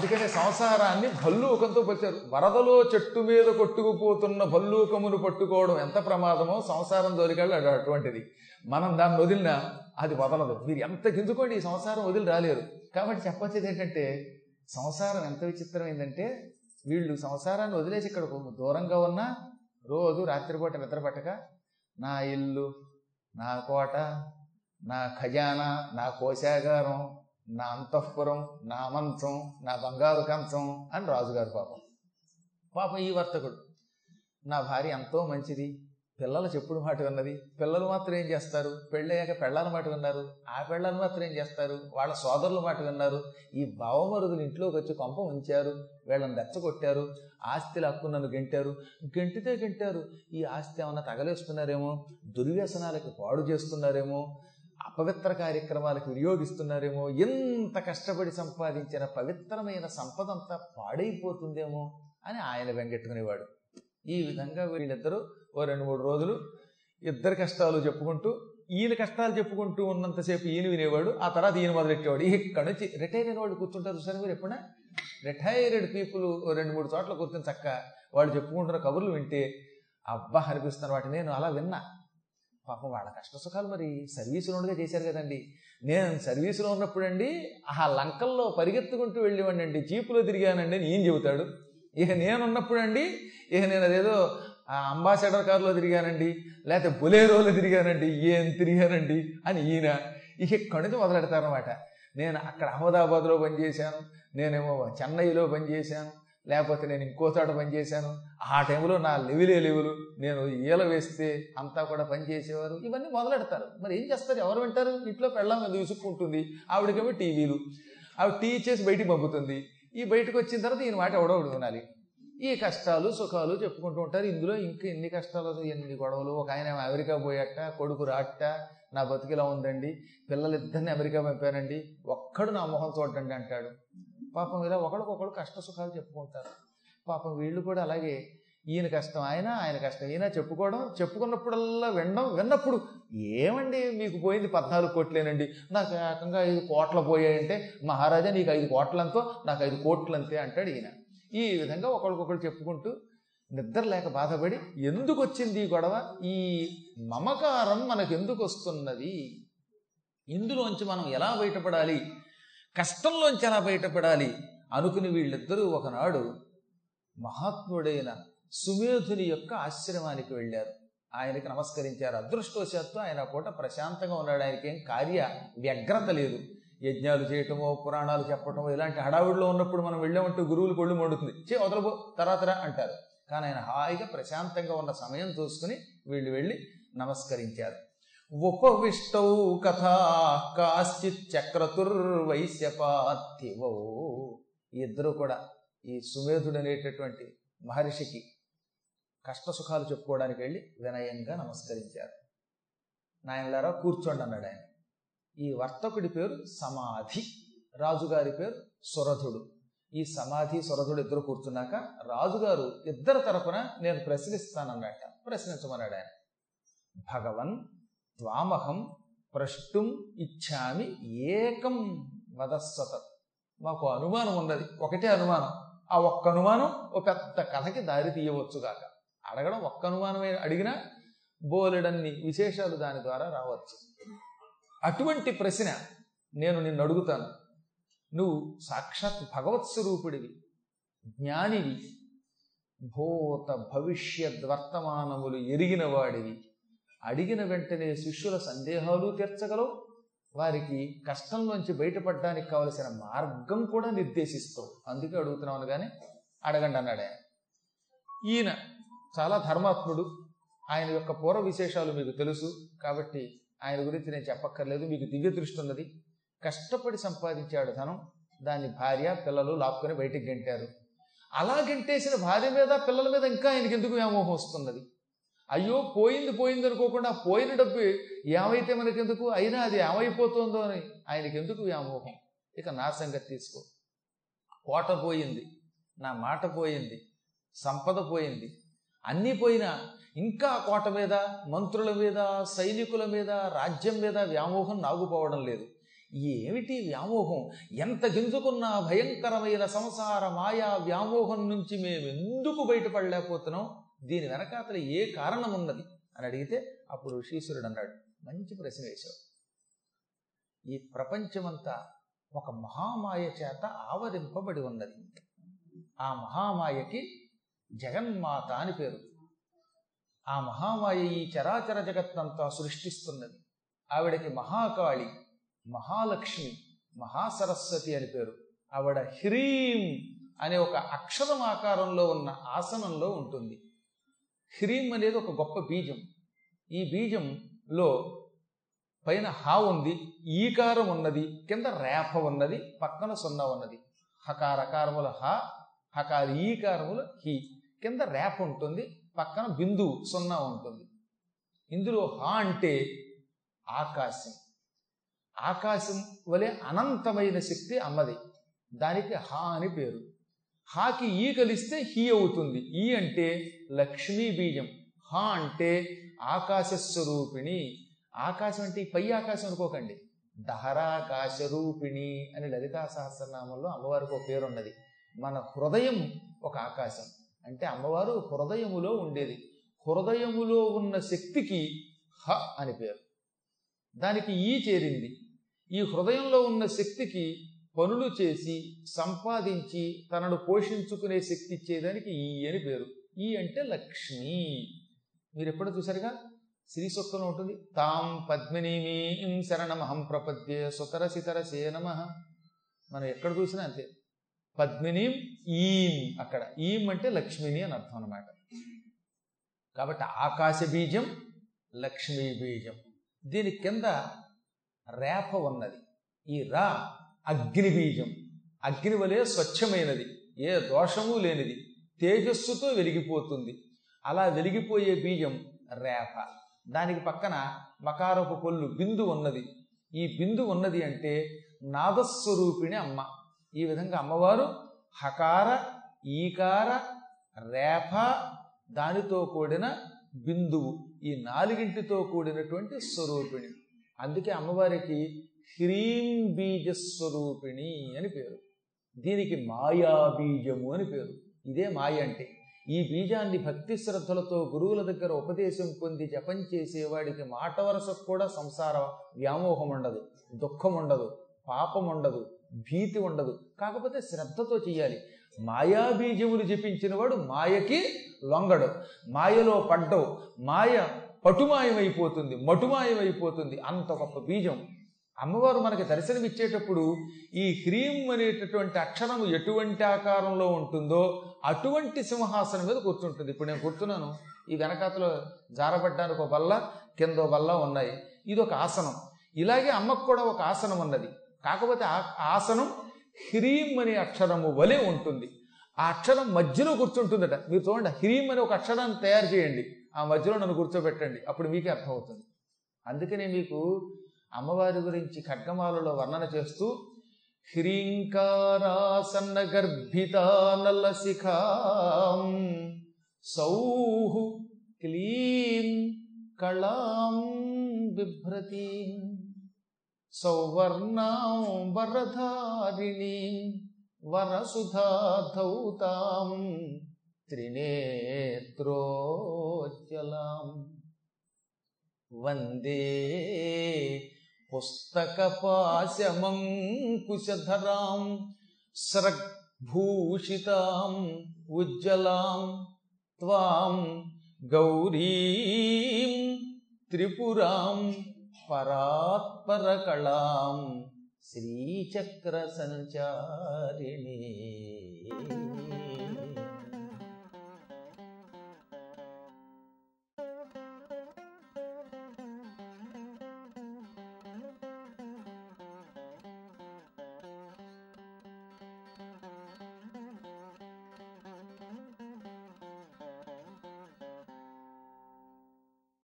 అందుకనే సంసారాన్ని భల్లూకంతో పచ్చారు. వరదలో చెట్టు మీద కొట్టుకుపోతున్న భల్లూకమును పట్టుకోవడం ఎంత ప్రమాదమో సంసారం దొరికాడు అటువంటిది. మనం దాన్ని వదిలినా అది వదలదు. మీరు ఎంత గింజుకోండి ఈ సంసారం వదిలి రాలేరు. కాబట్టి చెప్పొచ్చేది ఏంటంటే సంసారం ఎంత విచిత్రమైందంటే వీళ్ళు సంసారాన్ని వదిలేసి ఇక్కడ దూరంగా ఉన్నా రోజు రాత్రిపూట నిద్రపట్టక నా ఇల్లు నా కోట నా ఖజానా నా కోశాగారం నా అంతఃపురం నా మంచం నా బంగారు కంచం అని రాజుగారు పాపం. పాపం ఈ వర్తకుడు. నా భార్య ఎంతో మంచిది. పిల్లల చెప్పుడు మాట విన్నది. పిల్లలు మాత్రం ఏం చేస్తారు? పెళ్ళయ్యాక పెళ్ళాల మాట విన్నారు. ఆ పెళ్ళాలు మాత్రం ఏం చేస్తారు? వాళ్ళ సోదరుల మాట విన్నారు. ఈ భావమరుదులు ఇంట్లోకి వచ్చి కొంప ఉంచారు. వీళ్ళని రెచ్చగొట్టారు. ఆస్తి హక్కు నన్ను గెంటారు. గెంటితే గెంటారు. ఈ ఆస్తి ఏమన్నా తగలేస్తున్నారేమో దుర్వ్యసనాలకి పాడు చేస్తున్నారేమో? అపవిత్ర కార్యక్రమాలకు వినియోగిస్తున్నారేమో ఎంత కష్టపడి సంపాదించిన పవిత్రమైన సంపదంతా పాడైపోతుందేమో అని ఆయన వెంగెట్టుకునేవాడు ఈ విధంగా వీళ్ళిద్దరూ ఓ రెండు మూడు రోజులు ఇద్దరు కష్టాలు చెప్పుకుంటూ ఈయన కష్టాలు చెప్పుకుంటూ ఉన్నంతసేపు ఈయన వినేవాడు ఆ తర్వాత ఈయన మొదలెట్టేవాడు. ఇక్కడ నుంచి రిటైర్ అయిన వాళ్ళు కూర్చుంటారు సరే మీరు ఎప్పుడైనా? రిటైర్డ్ పీపుల్ రెండు మూడు చోట్ల కూర్చుని చక్క వాళ్ళు చెప్పుకుంటున్న కబుర్లు వింటే అబ్బా అనిపిస్తున్న వాటి నేను అలా విన్నా. పాపం వాళ్ళ కష్ట సుఖాలు మరి సర్వీసులో ఉండగా చేశారు కదండి. నేను సర్వీసులో ఉన్నప్పుడండి ఆ లంకల్లో పరిగెత్తుకుంటూ వెళ్ళేవాడిని అండి జీపులో తిరిగానండి అని ఏం చెబుతాడు. ఇక నేనున్నప్పుడండి ఇక నేను అదేదో ఆ అంబాసిడర్ కారులో తిరిగానండి. లేకపోతే బొలేరోలో తిరిగానండి. ఏం తిరిగానండి అని ఈయన ఇక ఇక్కడి నుంచి మొదలెడతారనమాట నేను అక్కడ అహ్మదాబాద్లో పనిచేశాను. నేనేమో చెన్నైలో పనిచేశాను. లేకపోతే నేను ఇంకో చోట పనిచేశాను ఆ టైంలో నా లెవెలే లెవెలు? నేను ఈల వేస్తే అంతా కూడా పనిచేసేవారు ఇవన్నీ మొదలెడతారు. మరి ఏం చేస్తారు? ఎవరు వింటారు? ఇంట్లో పెళ్ళం చూసుకుంటుంది విసుక్కుంటుంది. ఆవిడకేమో టీవీలు. ఆవిడ టీ ఇచ్చేసి బయటికి పంపుతుంది. ఈ బయటకు వచ్చిన తర్వాత ఈయన మాట ఎవడో వినాలి. ఈ కష్టాలు సుఖాలు చెప్పుకుంటూ ఉంటారు. ఇందులో ఇంకా ఎన్ని కష్టాలు ఎన్ని గొడవలు? ఒక ఆయన అమెరికా పోయట కొడుకు రాట నా బతికిలా ఉందండి. పిల్లలిద్దరిని అమెరికా పంపానండి. ఒక్కడు నా మొహం చూడండి అంటాడు. పాపం ఇలా ఒకరికొకరు కష్ట సుఖాలు చెప్పుకుంటారు. పాపం వీళ్ళు కూడా అలాగే ఈయన కష్టం ఆయన ఆయన కష్టం ఈయన చెప్పుకోవడం చెప్పుకున్నప్పుడల్లా వినడం విన్నప్పుడు ఏమండి మీకు పోయింది పద్నాలుగు కోట్లేనండి? నాకు ఏకంగా ఐదు కోట్ల పోయాయంటే మహారాజా నీకు ఐదు కోట్లంతో నాకు ఐదు కోట్లంతే అంటాడు ఈయన. ఈ విధంగా ఒకరికొకరు చెప్పుకుంటూ నిద్ర లేక బాధపడి ఎందుకు వచ్చింది ఈ గొడవ? ఈ మమకారం మనకు ఎందుకు వస్తున్నది ఇందులోంచి మనం ఎలా బయటపడాలి? కష్టంలోంచి ఎలా బయటపడాలి అనుకుని వీళ్ళిద్దరూ ఒకనాడు మహాత్ముడైన సుమేధుని యొక్క ఆశ్రమానికి వెళ్ళారు. ఆయనకి నమస్కరించారు. అదృష్టవశాత్తు ఆయన పూట ప్రశాంతంగా ఉన్నాడు. ఆయనకేం కార్య వ్యగ్రత లేదు. యజ్ఞాలు చేయటమో పురాణాలు చెప్పటమో ఇలాంటి హడావుడిలో ఉన్నప్పుడు మనం వెళ్ళామంటే గురువులు కొళ్ళు మండుతుంది. చే వదలబో తరాతరా అంటారు. కానీ ఆయన హాయిగా ప్రశాంతంగా ఉన్న సమయం చూసుకుని వీళ్ళు వెళ్ళి నమస్కరించారు. ఉపవిష్టౌ కథా కాశ్చిత్ చక్రతుర్వైశ్యపార్థివో. ఇద్దరు కూడా ఈ సుమేధుడు అనేటటువంటి మహర్షికి కష్ట సుఖాలు చెప్పుకోవడానికి వెళ్ళి వినయంగా నమస్కరించారు. నాయనలారా కూర్చోండి అన్నాడు ఆయన. ఈ వర్తకుడి పేరు సమాధి రాజుగారి పేరు సురధుడు. ఈ సమాధి సురధుడు ఇద్దరు కూర్చున్నాక రాజుగారు ఇద్దరు తరపున నేను ప్రశ్నిస్తానన్నట ప్రశ్నించమన్నాడు ఆయన. భగవన్ త్వామహం ప్రష్టుం ఇచ్చామి ఏకం వదస్వత. మాకు అనుమానం ఉన్నది. ఒకటే అనుమానం. ఆ ఒక్క అనుమానం ఒక పెద్ద కథకి దారి తీయవచ్చుగాక అడగడం ఒక్క అనుమానమే. అడిగినా బోలెడన్ని విశేషాలు దాని ద్వారా రావచ్చు. అటువంటి ప్రశ్న నేను నిన్ను అడుగుతాను. నువ్వు సాక్షాత్ భగవత్ స్వరూపుడివి జ్ఞానివి భూత భవిష్యత్ వర్తమానములు ఎరిగిన వాడివి. అడిగిన వెంటనే శిష్యుల సందేహాలు తీర్చగలవు. వారికి కష్టంలోంచి బయటపడడానికి కావలసిన మార్గం కూడా నిర్దేశిస్తావు. అందుకే అడుగుతున్నాను కానీ అడగండి అన్నాడు ఆయన. ఈయన చాలా ధర్మాత్ముడు. ఆయన యొక్క పూర్వ విశేషాలు మీకు తెలుసు. కాబట్టి ఆయన గురించి నేను చెప్పక్కర్లేదు. మీకు దివ్య దృష్టి ఉన్నది. కష్టపడి సంపాదించాడు ధనం. దాన్ని భార్య పిల్లలు లాక్కొని బయటికి గెంటారు. అలా గెంటేసిన భార్య మీద పిల్లల మీద ఇంకా ఆయనకి ఎందుకు వ్యామోహం వస్తున్నది? అయ్యో పోయింది పోయింది అనుకోకుండా పోయిన డబ్బు ఏమైతే మనకెందుకు? అయినా అది ఏమైపోతుందో అని ఆయనకి ఎందుకు వ్యామోహం? ఇక నా సంగతి తీసుకో. కోట పోయింది నా మాట పోయింది సంపద పోయింది అన్నీ పోయినా ఇంకా కోట మీద మంత్రుల మీద సైనికుల మీద రాజ్యం మీద వ్యామోహం నాగుపోవడం లేదు. ఏమిటి వ్యామోహం? ఎంత గింజుకున్నా భయంకరమైన సంసార మాయా వ్యామోహం నుంచి మేమెందుకు బయటపడలేకపోతున్నాం? దీని వెనకాతల ఏ కారణం ఉన్నది అని అడిగితే అప్పుడు ఋషీశ్వరుడు అన్నాడు మంచి ప్రశ్న వేశాడు ఈ ప్రపంచమంతా ఒక మహామాయ చేత ఆవరింపబడి ఉన్నది. ఆ మహామాయకి జగన్మాత అని పేరు. ఆ మహామాయ ఈ చరాచర జగత్తంతా సృష్టిస్తున్నది. ఆవిడకి మహాకాళి మహాలక్ష్మి మహాసరస్వతి అని పేరు. ఆవిడ హ్రీం అనే ఒక అక్షరం ఆకారంలో ఉన్న ఆసనంలో ఉంటుంది. హ్రీం అనేది ఒక గొప్ప బీజం. ఈ బీజంలో పైన హా ఉంది ఈకారం ఉన్నది కింద రేఫ ఉన్నది పక్కన సున్నా ఉన్నది. హకారకారముల హ హకార ఈకారముల హి. కింద రేఫ ఉంటుంది పక్కన బిందువు సున్నా ఉంటుంది. ఇందులో హ అంటే ఆకాశం. ఆకాశం వలె అనంతమైన శక్తి అమ్మది. దానికి హా అని పేరు. హాకి ఈ కలిస్తే హీ అవుతుంది. ఈ అంటే లక్ష్మీ బీజం. హా అంటే ఆకాశ స్వరూపిణి. ఆకాశం అంటే ఈ పై ఆకాశం అనుకోకండి. దహరాకాశ రూపిణి అని లలితా సహస్రనామంలో అమ్మవారికి ఒక పేరు ఉన్నది. మన హృదయం ఒక ఆకాశం. అంటే అమ్మవారు హృదయములో ఉండేది. హృదయములో ఉన్న శక్తికి హ అని పేరు. దానికి ఈ చేరింది. ఈ హృదయంలో ఉన్న శక్తికి పనులు చేసి సంపాదించి తనను పోషించుకునే శక్తి ఇచ్చేదానికి ఈ అని పేరు. ఈ అంటే లక్ష్మి. మీరు ఎప్పుడు చూసారుగా శ్రీ సూక్తంలో ఉంటుంది. తాం పద్మినీమీం శరణమహం ప్రపద్యే సుతరసితరసే నమ. మనం ఎక్కడ చూసినా అంతే. పద్మినీం ఈం అక్కడ. ఈం అంటే లక్ష్మిని అని అర్థం అనమాట కాబట్టి ఆకాశ బీజం లక్ష్మీ బీజం దీని కింద రేప ఉన్నది. ఈ రా అగ్నిబీజం అగ్ని వలె స్వచ్ఛమైనది. ఏ దోషము లేనిది. తేజస్సుతో వెలిగిపోతుంది. అలా వెలిగిపోయే బీజం రేప. దానికి పక్కన మకారపు కొల్లు బిందు ఉన్నది. ఈ బిందు ఉన్నది అంటే నాదస్వరూపిణి అమ్మ. ఈ విధంగా అమ్మవారు హకార ఈకార రేఫ దానితో కూడిన బిందువు. ఈ నాలుగింటితో కూడినటువంటి స్వరూపిణి. అందుకే అమ్మవారికి హ్రీం బీజస్వరూపిణి అని పేరు. దీనికి మాయా బీజము అని పేరు. ఇదే మాయ అంటే. ఈ బీజాన్ని భక్తి శ్రద్ధలతో గురువుల దగ్గర ఉపదేశం పొంది జపం చేసేవాడికి మాట వరసకు కూడా సంసార వ్యామోహం ఉండదు దుఃఖం ఉండదు పాపం ఉండదు భీతి ఉండదు. కాకపోతే శ్రద్ధతో చెయ్యాలి. మాయా బీజములు జపించిన వాడు మాయకి లొంగడు. మాయలో పడ్డవు. మాయ పటుమాయమైపోతుంది మటుమాయమైపోతుంది. అంత గొప్ప బీజం. అమ్మవారు మనకి దర్శనమిచ్చేటప్పుడు ఈ హ్రీం అనేటటువంటి అక్షరము ఎటువంటి ఆకారంలో ఉంటుందో అటువంటి సింహాసనం మీద కూర్చుంటుంది. ఇప్పుడు నేను కూర్చున్నాను. ఈ వెనకాతలో జారబడ్డానికి ఒక బల్ల కింద బల్ల ఉన్నాయి. ఇది ఒక ఆసనం. ఇలాగే అమ్మకు కూడా ఒక ఆసనం ఉన్నది. కాకపోతే ఆ ఆసనం హ్రీం అనే అక్షరము వలె ఉంటుంది. ఆ అక్షరం మధ్యలో కూర్చుంటుందట. మీరు చూడండి హ్రీం అనే ఒక అక్షరాన్ని తయారు చేయండి. ఆ మధ్యలో నన్ను కూర్చోబెట్టండి. అప్పుడు మీకే అర్థమవుతుంది. అందుకనే మీకు అమ్మవారి గురించి ఖడ్గమాలలో వర్ణన చేస్తూ హ్రీంకారాసన్న గర్భితానల శిఖాం సౌహు క్లీం కళాం బిభ్రతీం సౌవర్ణాం వరధారిణీం వరసుధాధౌతాం త్రినేత్రోజ్వలాం. వందే పుస్తకపాశమంకుశధరాం స్రగ్భూషితాం ఉజ్జలాం త్వాం గౌరీం త్రిపురాం పరాత్పరకళాం. श्रीचक्र श्रीचक्रसञ्चारिणी।